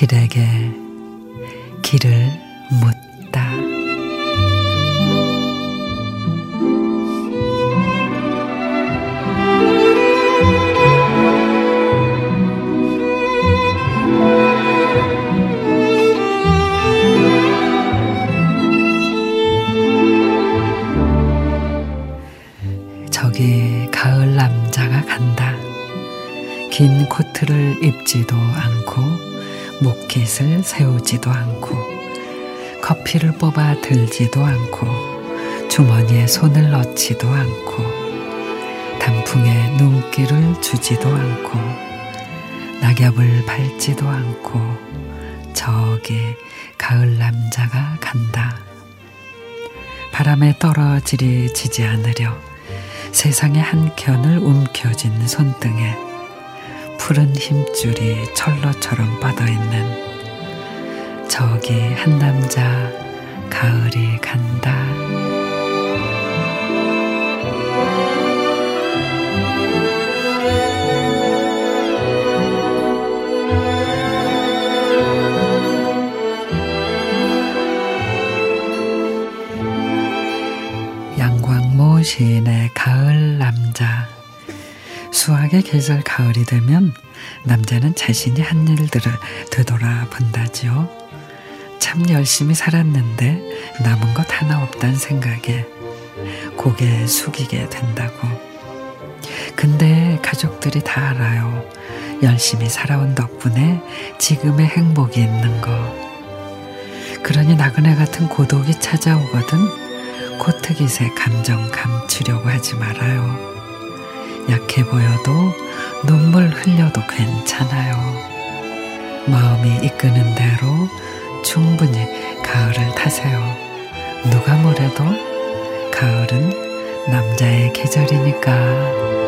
길에게 길을 묻 다. 저기 가을 남자가 간다. 긴 코트를 입지도 않고 목깃을 세우지도 않고 커피를 뽑아 들지도 않고 주머니에 손을 넣지도 않고 단풍에 눈길을 주지도 않고 낙엽을 밟지도 않고 저기 가을 남자가 간다. 바람에 떨어지리 지지 않으려 세상의 한 켠을 움켜쥔 손등에 푸른 힘줄이 철로처럼 뻗어있는 저기 한 남자 가을이 간다. 시인의 가을 남자 수학의 계절 가을이 되면 남자는 자신이 한 일들을 되돌아 본다지요. 참 열심히 살았는데 남은 것 하나 없단 생각에 고개 숙이게 된다고. 근데 가족들이 다 알아요. 열심히 살아온 덕분에 지금의 행복이 있는 거. 그러니 나그네 같은 고독이 찾아오거든 코트깃에 감정 감추려고 하지 말아요. 약해 보여도 눈물 흘려도 괜찮아요. 마음이 이끄는 대로 충분히 가을을 타세요. 누가 뭐래도 가을은 남자의 계절이니까.